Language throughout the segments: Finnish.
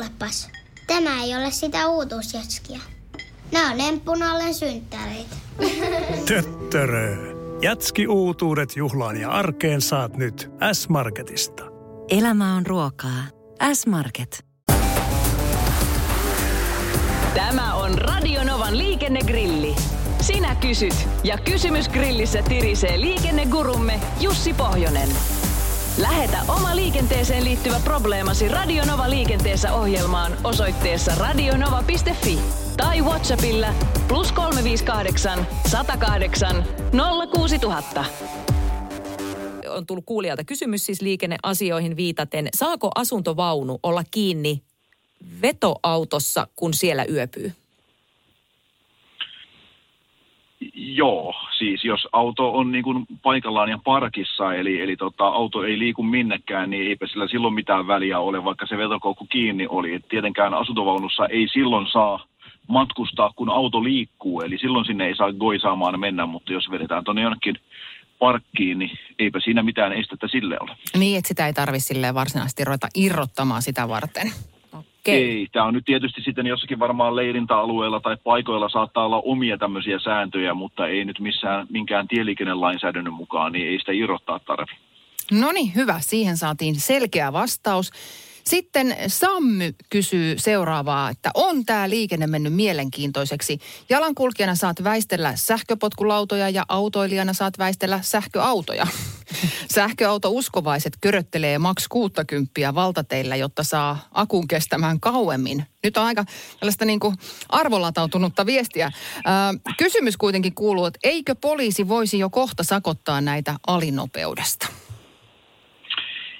Kuulepas, tämä ei ole sitä uutuusjatskia. Nämä on emppunallen synttäreitä. Töttörö. Jatski uutuudet juhlaan ja arkeen saat nyt S-Marketista. Elämä on ruokaa. S-Market. Tämä on Radionovan liikennegrilli. Sinä kysyt ja kysymys grillissä tirisee liikennegurumme Jussi Pohjonen. Lähetä oma liikenteeseen liittyvä probleemasi Radionova liikenteessä ohjelmaan osoitteessa radionova.fi tai Whatsappilla plus 358 108 06000. On tullut kuulijalta kysymys siis liikenneasioihin viitaten. Saako asuntovaunu olla kiinni vetoautossa, kun siellä yöpyy? Joo, siis jos auto on niin kuin paikallaan ja parkissa, eli, eli tota, auto ei liiku minnekään, niin eipä sillä silloin mitään väliä ole, vaikka se vetokoukku kiinni oli. Et tietenkään asuntovaunussa ei silloin saa matkustaa, kun auto liikkuu, eli silloin sinne ei saa goisaamaan mennä, mutta jos vedetään tuonne jonnekin parkkiin, niin eipä siinä mitään estettä sille ole. Niin, että sitä ei tarvitse varsinaisesti ruveta irrottamaan sitä varten. Okay. Ei, tämä on nyt tietysti sitten jossakin varmaan leirintäalueella tai paikoilla saattaa olla omia tämmöisiä sääntöjä, mutta ei nyt missään minkään tieliikennelainsäädännön mukaan, niin ei sitä irrottaa tarvi. No niin, hyvä. Siihen saatiin selkeä vastaus. Sitten Sammy kysyy seuraavaa, että on tämä liikenne mennyt mielenkiintoiseksi. Jalankulkijana saat väistellä sähköpotkulautoja ja autoilijana saat väistellä sähköautoja. Sähköauto-uskovaiset köröttelee maks 60 valtateillä, jotta saa akun kestämään kauemmin. Nyt on aika tällaista niin kuin arvolatautunutta viestiä. Ää, kysymys kuitenkin kuuluu, että eikö poliisi voisi jo kohta sakottaa näitä alinopeudesta?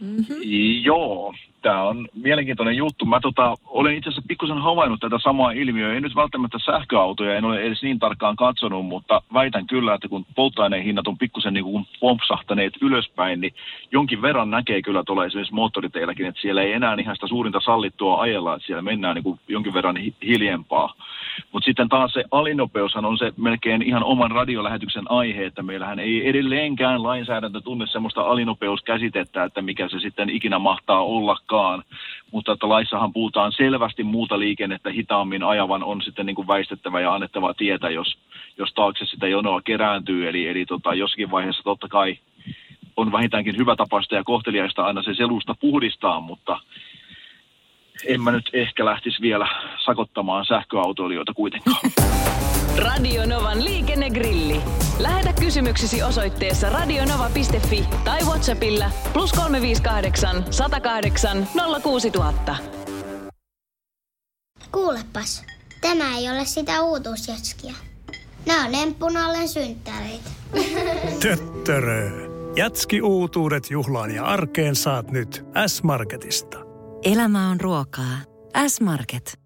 Mm-hmm. Joo, tämä on mielenkiintoinen juttu. Mä tota, olen itse asiassa pikkusen havainnut tätä samaa ilmiöä. En nyt välttämättä sähköautoja, en ole edes niin tarkkaan katsonut, mutta väitän kyllä, että kun polttoaineen hinnat on pikkusen niin kuin pompsahtaneet ylöspäin, niin jonkin verran näkee kyllä tuolla esimerkiksi moottoriteilläkin, että siellä ei enää ihan sitä suurinta sallittua ajella, että siellä mennään niin kuin jonkin verran hiljempaa. Mutta sitten taas se alinopeushan on se melkein ihan oman radiolähetyksen aihe, että meillähän ei edelleenkään lainsäädäntö tunne semmoista alinopeuskäsitettä, että mikä se sitten ikinä mahtaa ollakaan. Mutta että laissahan puhutaan selvästi muuta liikennettä hitaammin ajavan on sitten niin kuin väistettävä ja annettava tietä, jos, jos taakse sitä jonoa kerääntyy. Eli, eli tota, jossakin vaiheessa totta kai on vähintäänkin hyvä tapaista ja kohteliaista aina se selusta puhdistaa, mutta en mä nyt ehkä lähtisi vielä sakottamaan sähköautoilijoita kuitenkaan. Radio Novan liikennegrilli. Lähetä kysymyksesi osoitteessa radionova.fi tai Whatsappilla plus 358 108 06000. Kuulepas, tämä ei ole sitä uutuusjatskia. Nämä on emppunallen synttäreitä. Töttörö. Jatski uutuudet juhlaan ja arkeen saat nyt S-Marketista. Elämä on ruokaa. S-Market.